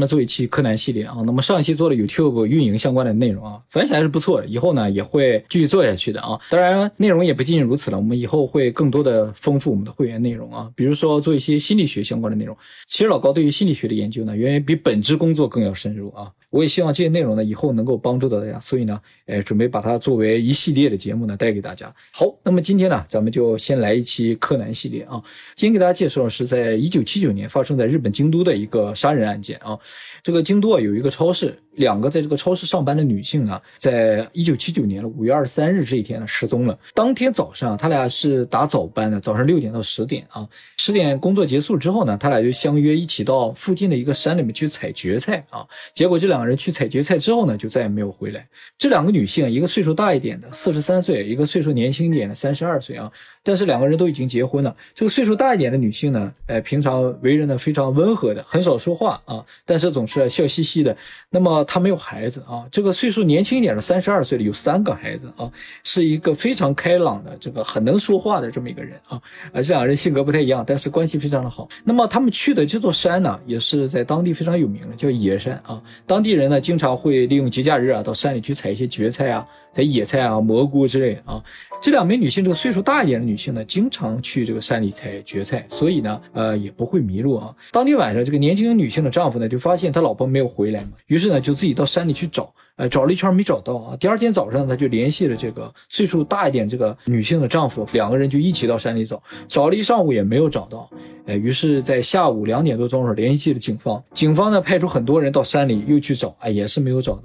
那做一期柯南系列啊，那么上一期做了 YouTube 运营相关的内容啊，反响还是不错的，以后呢也会继续做下去的啊。当然，内容也不仅仅如此了，我们以后会更多的丰富我们的会员内容啊，比如说做一些心理学相关的内容。其实老高对于心理学的研究呢，远远比本职工作更要深入啊。我也希望这些内容呢，以后能够帮助到大家，所以呢，哎，准备把它作为一系列的节目呢，带给大家。好，那么今天呢，咱们就先来一期柯南系列啊。今天给大家介绍的是在一九七九年发生在日本京都的一个杀人案件啊。这个京都啊，有一个超市。两个在这个超市上班的女性呢，在一九七九年的五月二十三日这一天呢失踪了。当天早上，他俩是打早班的，早上六点到十点啊。十点工作结束之后呢，他俩就相约一起到附近的一个山里面去采蕨菜啊。结果这两个人去采蕨菜之后呢，就再也没有回来。这两个女性，一个岁数大一点的四十三岁，一个岁数年轻一点的三十二岁啊。但是两个人都已经结婚了。这个岁数大一点的女性呢，呃，平常为人呢非常温和的，很少说话啊，但是总是笑嘻嘻的。那么她没有孩子啊。这个岁数年轻一点的三十二岁的有三个孩子啊，是一个非常开朗的，这个很能说话的这么一个人啊。啊，这两人性格不太一样，但是关系非常的好。那么他们去的这座山呢，也是在当地非常有名的，叫野山啊。当地人呢经常会利用节假日啊，到山里去采一些蕨菜啊。采野菜啊，蘑菇之类啊。这两名女性，这个岁数大一点的女性呢，经常去这个山里采蕨菜，所以呢，呃，也不会迷路啊。当天晚上，这个年轻女性的丈夫呢，就发现他老婆没有回来嘛，于是呢，就自己到山里去找，呃，找了一圈没找到啊。第二天早上，他就联系了这个岁数大一点这个女性的丈夫，两个人就一起到山里找，找了一上午也没有找到，哎，于是，在下午两点多钟的时候联系了警方，警方呢派出很多人到山里又去找，哎，也是没有找到。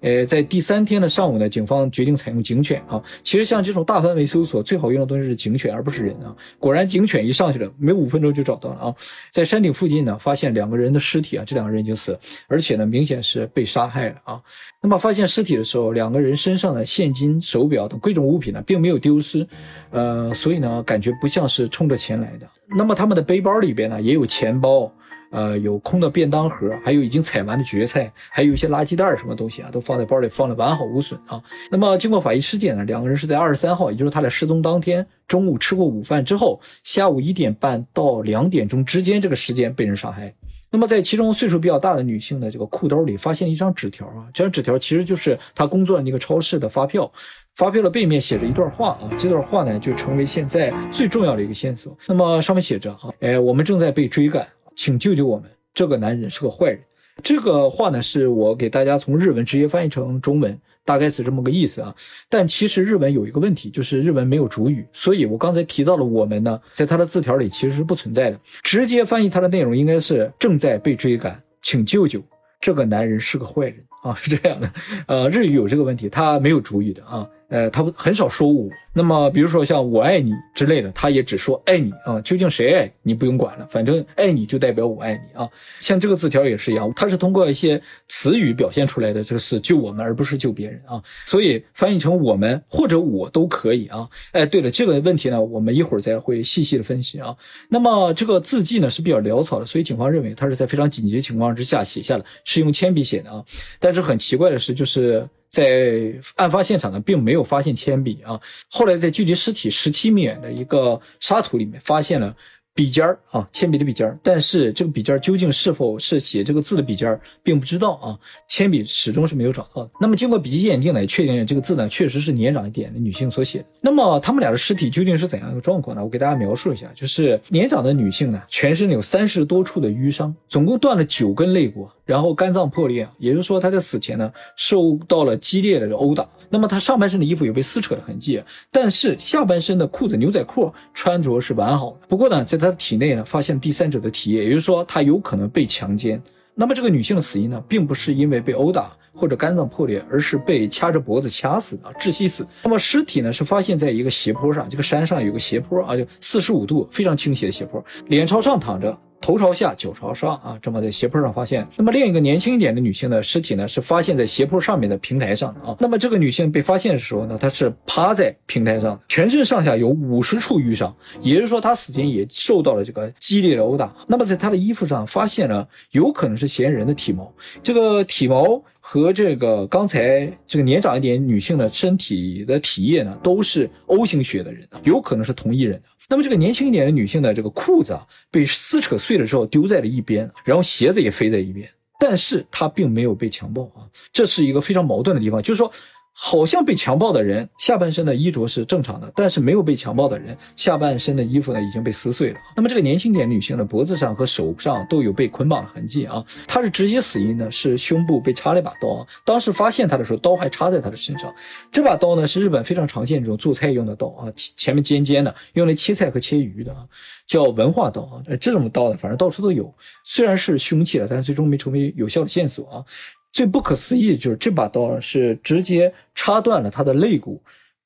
呃，在第三天的上午呢，警方决定采用警犬啊。其实像这种大范围搜索，最好用的东西是警犬，而不是人啊。果然，警犬一上去了，没五分钟就找到了啊。在山顶附近呢，发现两个人的尸体啊，这两个人已经死了，而且呢，明显是被杀害了啊。那么发现尸体的时候，两个人身上的现金、手表等贵重物品呢，并没有丢失，呃，所以呢，感觉不像是冲着钱来的。那么他们的背包里边呢，也有钱包。呃，有空的便当盒，还有已经采完的蕨菜，还有一些垃圾袋什么东西啊，都放在包里，放的完好无损啊。那么经过法医尸检呢，两个人是在二十三号，也就是他俩失踪当天中午吃过午饭之后，下午一点半到两点钟之间这个时间被人杀害。那么在其中岁数比较大的女性的这个裤兜里发现了一张纸条啊，这张纸条其实就是她工作的那个超市的发票，发票的背面写着一段话啊，这段话呢就成为现在最重要的一个线索。那么上面写着啊，哎，我们正在被追赶。请救救我们！这个男人是个坏人。这个话呢，是我给大家从日文直接翻译成中文，大概是这么个意思啊。但其实日文有一个问题，就是日文没有主语，所以我刚才提到了我们呢，在他的字条里其实是不存在的。直接翻译它的内容应该是正在被追赶，请救救这个男人是个坏人啊，是这样的。呃，日语有这个问题，它没有主语的啊。呃，他不很少说我。那么，比如说像我爱你之类的，他也只说爱你啊。究竟谁爱你不用管了，反正爱你就代表我爱你啊。像这个字条也是一样，它是通过一些词语表现出来的，这个是救我们，而不是救别人啊。所以翻译成我们或者我都可以啊。哎，对了，这个问题呢，我们一会儿再会细细的分析啊。那么这个字迹呢是比较潦草的，所以警方认为他是在非常紧急情况之下写下的，是用铅笔写的啊。但是很奇怪的是，就是。在案发现场呢，并没有发现铅笔啊。后来在距离尸体十七米远的一个沙土里面，发现了。笔尖儿啊，铅笔的笔尖儿，但是这个笔尖儿究竟是否是写这个字的笔尖儿，并不知道啊。铅笔始终是没有找到的。那么经过笔迹鉴定呢，也确定了这个字呢确实是年长一点的女性所写的。那么他们俩的尸体究竟是怎样一个状况呢？我给大家描述一下，就是年长的女性呢，全身有三十多处的淤伤，总共断了九根肋骨，然后肝脏破裂，也就是说她在死前呢受到了激烈的殴打。那么她上半身的衣服有被撕扯的痕迹，但是下半身的裤子、牛仔裤穿着是完好的。不过呢，在她的体内呢发现第三者的体液，也就是说她有可能被强奸。那么这个女性的死因呢，并不是因为被殴打或者肝脏破裂，而是被掐着脖子掐死的，窒息死。那么尸体呢，是发现在一个斜坡上，这个山上有个斜坡啊，就四十五度非常倾斜的斜坡，脸朝上躺着。头朝下，脚朝上啊，这么在斜坡上发现。那么另一个年轻一点的女性的尸体呢，是发现在斜坡上面的平台上啊。那么这个女性被发现的时候呢，她是趴在平台上，全身上下有五十处淤伤，也就是说她死前也受到了这个激烈的殴打。那么在她的衣服上发现了有可能是嫌疑人的体毛，这个体毛。和这个刚才这个年长一点女性的身体的体液呢，都是 O 型血的人有可能是同一人。那么这个年轻一点的女性的这个裤子啊，被撕扯碎了之后丢在了一边，然后鞋子也飞在一边。但是她并没有被强暴啊，这是一个非常矛盾的地方，就是说。好像被强暴的人下半身的衣着是正常的，但是没有被强暴的人下半身的衣服呢已经被撕碎了。那么这个年轻点女性的脖子上和手上都有被捆绑的痕迹啊，她是直接死因呢是胸部被插了一把刀啊。当时发现她的时候，刀还插在她的身上。这把刀呢是日本非常常见这种做菜用的刀啊，前面尖尖的，用来切菜和切鱼的啊，叫文化刀啊。这种刀呢，反正到处都有。虽然是凶器了，但最终没成为有效的线索啊。最不可思议的就是这把刀是直接插断了他的肋骨，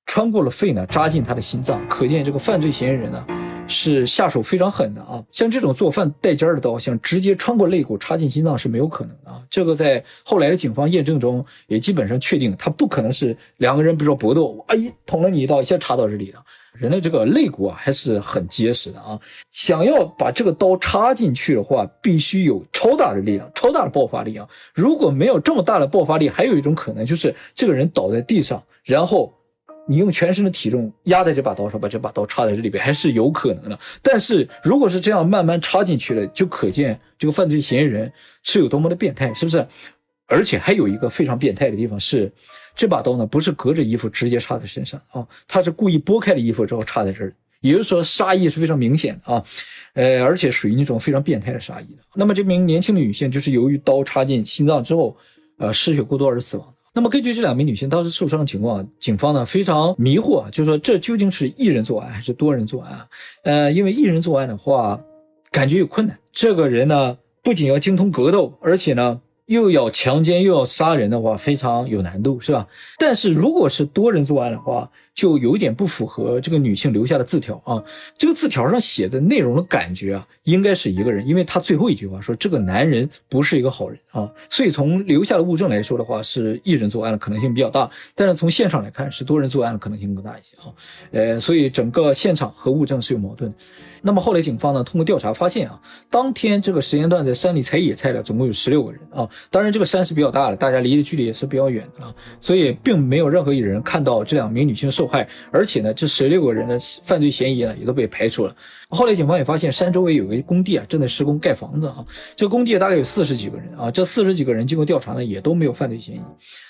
穿过了肺呢，扎进他的心脏。可见这个犯罪嫌疑人呢是下手非常狠的啊！像这种做饭带尖儿的刀，想直接穿过肋骨插进心脏是没有可能的啊！这个在后来的警方验证中也基本上确定，他不可能是两个人，比如说搏斗，哎，捅了你一刀，一下插到这里的。人的这个肋骨啊还是很结实的啊，想要把这个刀插进去的话，必须有超大的力量、超大的爆发力啊！如果没有这么大的爆发力，还有一种可能就是这个人倒在地上，然后你用全身的体重压在这把刀上，把这把刀插在这里边，还是有可能的。但是如果是这样慢慢插进去了，就可见这个犯罪嫌疑人是有多么的变态，是不是？而且还有一个非常变态的地方是。这把刀呢，不是隔着衣服直接插在身上啊，他是故意拨开了衣服之后插在这儿，也就是说杀意是非常明显的啊，呃，而且属于那种非常变态的杀意的。那么这名年轻的女性就是由于刀插进心脏之后，呃，失血过多而死亡。那么根据这两名女性当时受伤的情况，警方呢非常迷惑，就是说这究竟是一人作案还是多人作案？呃，因为一人作案的话，感觉有困难。这个人呢，不仅要精通格斗，而且呢。又要强奸又要杀人的话，非常有难度，是吧？但是如果是多人作案的话，就有一点不符合这个女性留下的字条啊。这个字条上写的内容的感觉啊，应该是一个人，因为他最后一句话说这个男人不是一个好人啊。所以从留下的物证来说的话，是一人作案的可能性比较大。但是从现场来看，是多人作案的可能性更大一些啊。呃，所以整个现场和物证是有矛盾的。那么后来警方呢，通过调查发现啊，当天这个时间段在山里采野菜的总共有十六个人啊。当然这个山是比较大的，大家离的距离也是比较远的啊，所以并没有任何一人看到这两名女性受受害。而且呢，这十六个人的犯罪嫌疑呢也都被排除了。后来警方也发现山周围有一个工地啊，正在施工盖房子啊。这工地大概有四十几个人啊，这四十几个人经过调查呢，也都没有犯罪嫌疑。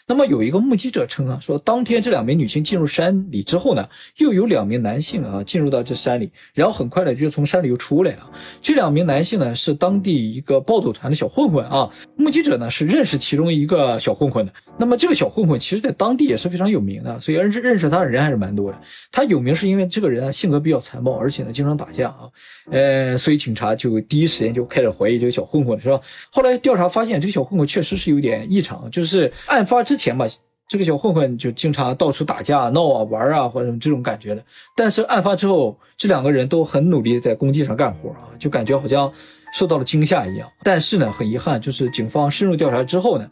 那么有一个目击者称啊，说当天这两名女性进入山里之后呢，又有两名男性啊进入到这山里，然后很快的就从山里又出来了。这两名男性呢是当地一个暴走团的小混混啊。目击者呢是认识其中一个小混混的。那么这个小混混其实在当地也是非常有名的，所以认识认识他的人还是蛮多的。他有名是因为这个人啊性格比较残暴，而且呢经常打架啊。呃，所以警察就第一时间就开始怀疑这个小混混是吧？后来调查发现，这个小混混确实是有点异常，就是案发之。前吧，这个小混混就经常到处打架闹啊玩啊，或者这种感觉的。但是案发之后，这两个人都很努力在工地上干活啊，就感觉好像受到了惊吓一样。但是呢，很遗憾，就是警方深入调查之后呢，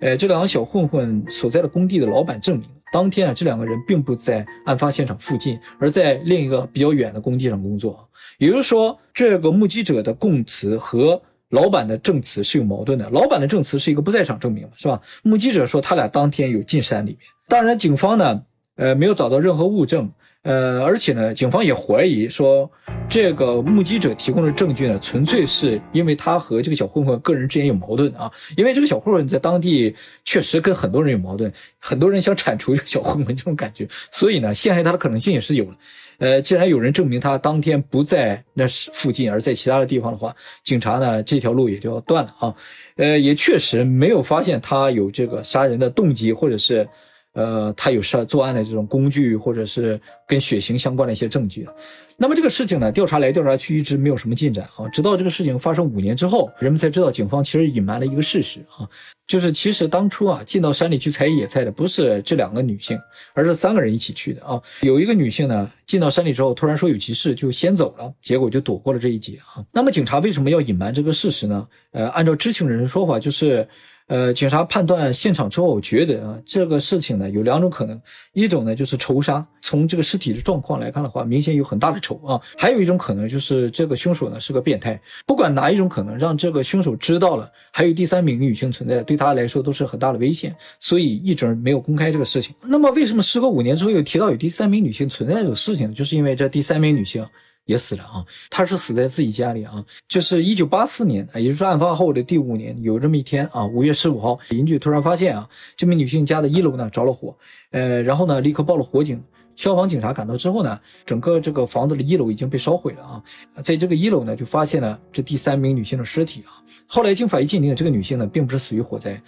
呃，这两个小混混所在的工地的老板证明，当天啊，这两个人并不在案发现场附近，而在另一个比较远的工地上工作。也就是说，这个目击者的供词和。老板的证词是有矛盾的。老板的证词是一个不在场证明是吧？目击者说他俩当天有进山里面。当然，警方呢，呃，没有找到任何物证，呃，而且呢，警方也怀疑说，这个目击者提供的证据呢，纯粹是因为他和这个小混混个人之间有矛盾啊。因为这个小混混在当地确实跟很多人有矛盾，很多人想铲除这个小混混这种感觉，所以呢，陷害他的可能性也是有的。呃，既然有人证明他当天不在那附近，而在其他的地方的话，警察呢这条路也就要断了啊。呃，也确实没有发现他有这个杀人的动机，或者是。呃，他有杀作案的这种工具，或者是跟血型相关的一些证据那么这个事情呢，调查来调查去，一直没有什么进展啊。直到这个事情发生五年之后，人们才知道警方其实隐瞒了一个事实啊，就是其实当初啊进到山里去采野菜的不是这两个女性，而是三个人一起去的啊。有一个女性呢进到山里之后，突然说有急事就先走了，结果就躲过了这一劫啊。那么警察为什么要隐瞒这个事实呢？呃，按照知情人的说法，就是。呃，警察判断现场之后，觉得啊，这个事情呢有两种可能，一种呢就是仇杀，从这个尸体的状况来看的话，明显有很大的仇啊；还有一种可能就是这个凶手呢是个变态。不管哪一种可能，让这个凶手知道了还有第三名女性存在，对他来说都是很大的危险，所以一直没有公开这个事情。那么，为什么时隔五年之后又提到有第三名女性存在这个事情呢？就是因为这第三名女性也死了啊。他是死在自己家里啊，就是一九八四年，也就是案发后的第五年，有这么一天啊，五月十五号，邻居突然发现啊，这名女性家的一楼呢着了火，呃，然后呢立刻报了火警。消防警察赶到之后呢，整个这个房子的一楼已经被烧毁了啊，在这个一楼呢，就发现了这第三名女性的尸体啊。后来经法医鉴定，这个女性呢，并不是死于火灾。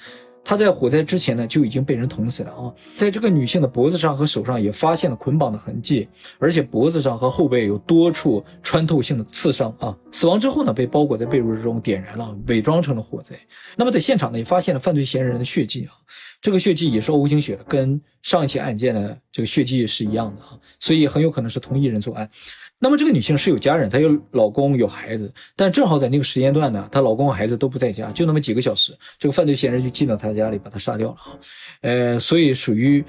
她在火灾之前呢就已经被人捅死了啊，在这个女性的脖子上和手上也发现了捆绑的痕迹，而且脖子上和后背有多处穿透性的刺伤啊。死亡之后呢，被包裹在被褥之中点燃了，伪装成了火灾。那么在现场呢，也发现了犯罪嫌疑人的血迹啊，这个血迹也是 O 型血的，跟上一起案件的这个血迹是一样的啊，所以很有可能是同一人作案。那么这个女性是有家人，她有老公有孩子，但正好在那个时间段呢，她老公和孩子都不在家，就那么几个小时，这个犯罪嫌疑人就进到她家里把她杀掉了啊，呃，所以属于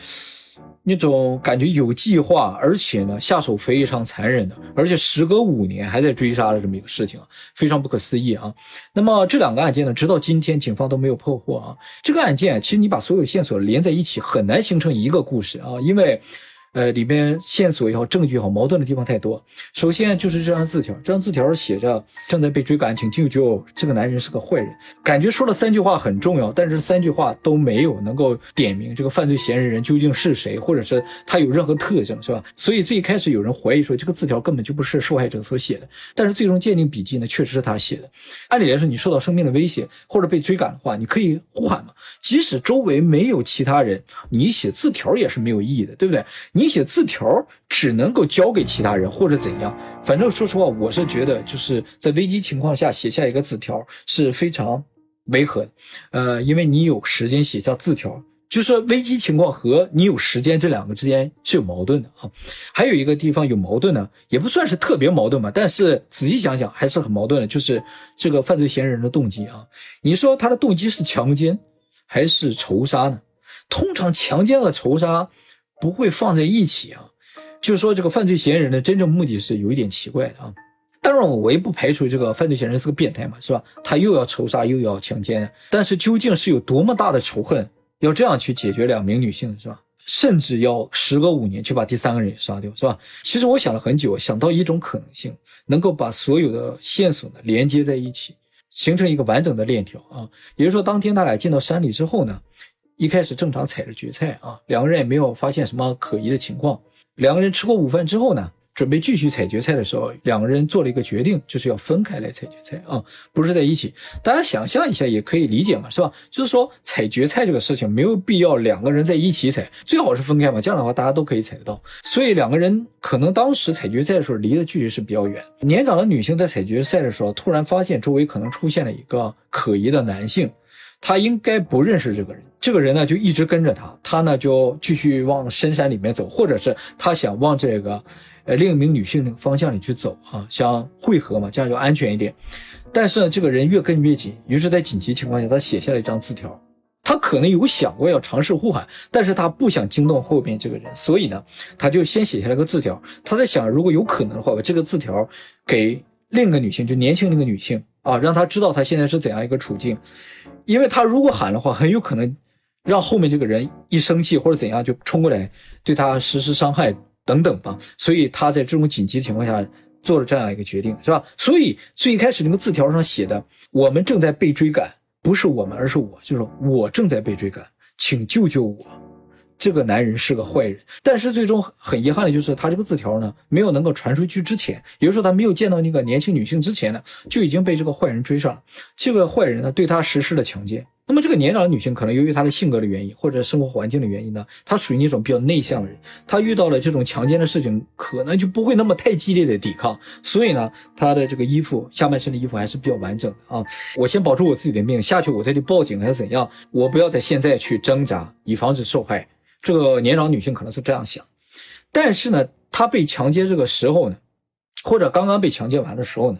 那种感觉有计划，而且呢下手非常残忍的，而且时隔五年还在追杀的这么一个事情啊，非常不可思议啊。那么这两个案件呢，直到今天警方都没有破获啊。这个案件其实你把所有线索连在一起，很难形成一个故事啊，因为。呃，里面线索也好，证据也好，矛盾的地方太多。首先就是这张字条，这张字条写着“正在被追赶，请救救”。这个男人是个坏人，感觉说了三句话很重要，但是三句话都没有能够点明这个犯罪嫌疑人究竟是谁，或者是他有任何特征，是吧？所以最开始有人怀疑说这个字条根本就不是受害者所写的，但是最终鉴定笔记呢，确实是他写的。按理来说，你受到生命的威胁或者被追赶的话，你可以呼喊嘛，即使周围没有其他人，你写字条也是没有意义的，对不对？你。写字条只能够交给其他人或者怎样，反正说实话，我是觉得就是在危机情况下写下一个字条是非常违和的。呃，因为你有时间写下字条，就是危机情况和你有时间这两个之间是有矛盾的啊。还有一个地方有矛盾呢，也不算是特别矛盾吧，但是仔细想想还是很矛盾的，就是这个犯罪嫌疑人的动机啊。你说他的动机是强奸还是仇杀呢？通常强奸和仇杀。不会放在一起啊，就是说这个犯罪嫌疑人的真正目的是有一点奇怪的啊。当然，我也不排除这个犯罪嫌疑人是个变态嘛，是吧？他又要仇杀又要强奸，但是究竟是有多么大的仇恨，要这样去解决两名女性，是吧？甚至要时隔五年去把第三个人也杀掉，是吧？其实我想了很久，想到一种可能性，能够把所有的线索呢连接在一起，形成一个完整的链条啊。也就是说，当天他俩进到山里之后呢？一开始正常采着蕨菜啊，两个人也没有发现什么可疑的情况。两个人吃过午饭之后呢，准备继续采蕨菜的时候，两个人做了一个决定，就是要分开来采蕨菜啊，不是在一起。大家想象一下也可以理解嘛，是吧？就是说采蕨菜这个事情没有必要两个人在一起采，最好是分开嘛，这样的话大家都可以采得到。所以两个人可能当时采蕨菜的时候离的距离是比较远。年长的女性在采蕨菜的时候，突然发现周围可能出现了一个可疑的男性。他应该不认识这个人，这个人呢就一直跟着他，他呢就继续往深山里面走，或者是他想往这个，呃另一名女性那个方向里去走啊，想汇合嘛，这样就安全一点。但是呢，这个人越跟越紧，于是，在紧急情况下，他写下了一张字条。他可能有想过要尝试呼喊，但是他不想惊动后边这个人，所以呢，他就先写下了个字条。他在想，如果有可能的话，把这个字条给另一个女性，就年轻那个女性啊，让她知道她现在是怎样一个处境。因为他如果喊的话，很有可能让后面这个人一生气或者怎样就冲过来对他实施伤害等等吧。所以他在这种紧急情况下做了这样一个决定，是吧？所以最开始那个字条上写的“我们正在被追赶”，不是我们，而是我，就是我正在被追赶，请救救我。这个男人是个坏人，但是最终很遗憾的就是他这个字条呢没有能够传出去之前，也就是说他没有见到那个年轻女性之前呢，就已经被这个坏人追上了。这个坏人呢对他实施了强奸。那么这个年长的女性可能由于她的性格的原因或者生活环境的原因呢，她属于那种比较内向的人，她遇到了这种强奸的事情，可能就不会那么太激烈的抵抗。所以呢，她的这个衣服下半身的衣服还是比较完整的啊。我先保住我自己的命，下去我再去报警还是怎样？我不要在现在去挣扎，以防止受害。这个年长女性可能是这样想，但是呢，她被强奸这个时候呢，或者刚刚被强奸完的时候呢，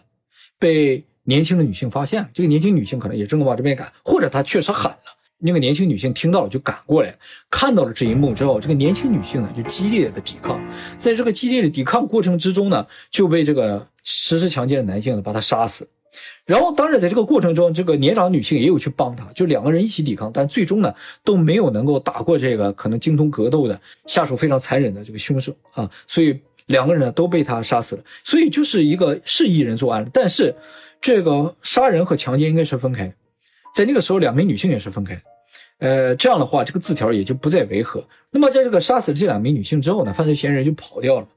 被年轻的女性发现了。这个年轻女性可能也正往这边赶，或者她确实喊了。那个年轻女性听到了就赶过来，看到了这一幕之后，这个年轻女性呢就激烈的抵抗。在这个激烈的抵抗过程之中呢，就被这个实施强奸的男性呢把她杀死。然后，当然，在这个过程中，这个年长女性也有去帮他，就两个人一起抵抗，但最终呢，都没有能够打过这个可能精通格斗的下手非常残忍的这个凶手啊。所以两个人呢都被他杀死了，所以就是一个是一人作案，但是这个杀人和强奸应该是分开，在那个时候两名女性也是分开，呃，这样的话这个字条也就不再违和。那么在这个杀死这两名女性之后呢，犯罪嫌疑人就跑掉了。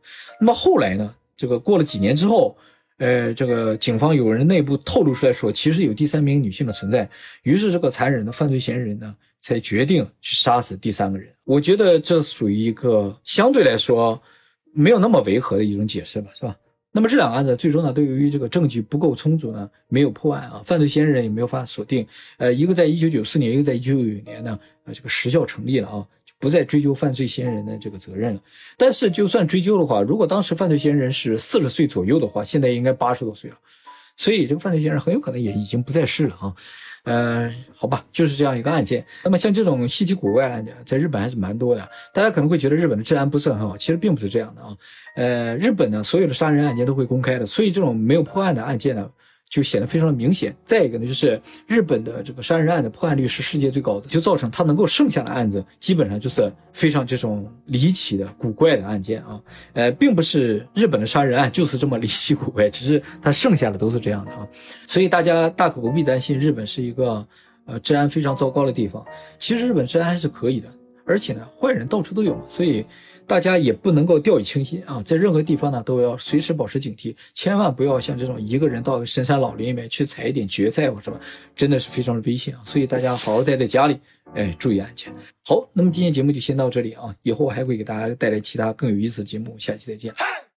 那么后来呢，这个过了几年之后。呃，这个警方有人内部透露出来说，其实有第三名女性的存在，于是这个残忍的犯罪嫌疑人呢，才决定去杀死第三个人。我觉得这属于一个相对来说没有那么违和的一种解释吧，是吧？那么这两个案子最终呢，都由于这个证据不够充足呢，没有破案啊，犯罪嫌疑人也没有法锁定。呃，一个在一九九四年，一个在一九九九年呢，呃，这个时效成立了啊。就不再追究犯罪嫌疑人的这个责任了，但是就算追究的话，如果当时犯罪嫌疑人是四十岁左右的话，现在应该八十多岁了，所以这个犯罪嫌疑人很有可能也已经不在世了啊。呃，好吧，就是这样一个案件。那么像这种稀奇古怪案件，在日本还是蛮多的。大家可能会觉得日本的治安不是很好，其实并不是这样的啊。呃，日本呢，所有的杀人案件都会公开的，所以这种没有破案的案件呢。就显得非常的明显。再一个呢，就是日本的这个杀人案的破案率是世界最高的，就造成他能够剩下的案子基本上就是非常这种离奇的、古怪的案件啊。呃，并不是日本的杀人案就是这么离奇古怪，只是他剩下的都是这样的啊。所以大家大可不必担心日本是一个呃治安非常糟糕的地方。其实日本治安还是可以的，而且呢，坏人到处都有嘛，所以。大家也不能够掉以轻心啊，在任何地方呢都要随时保持警惕，千万不要像这种一个人到深山老林里面去采一点蕨菜或什么，真的是非常的危险啊！所以大家好好待在家里，哎，注意安全。好，那么今天节目就先到这里啊，以后还会给大家带来其他更有意思的节目，下期再见。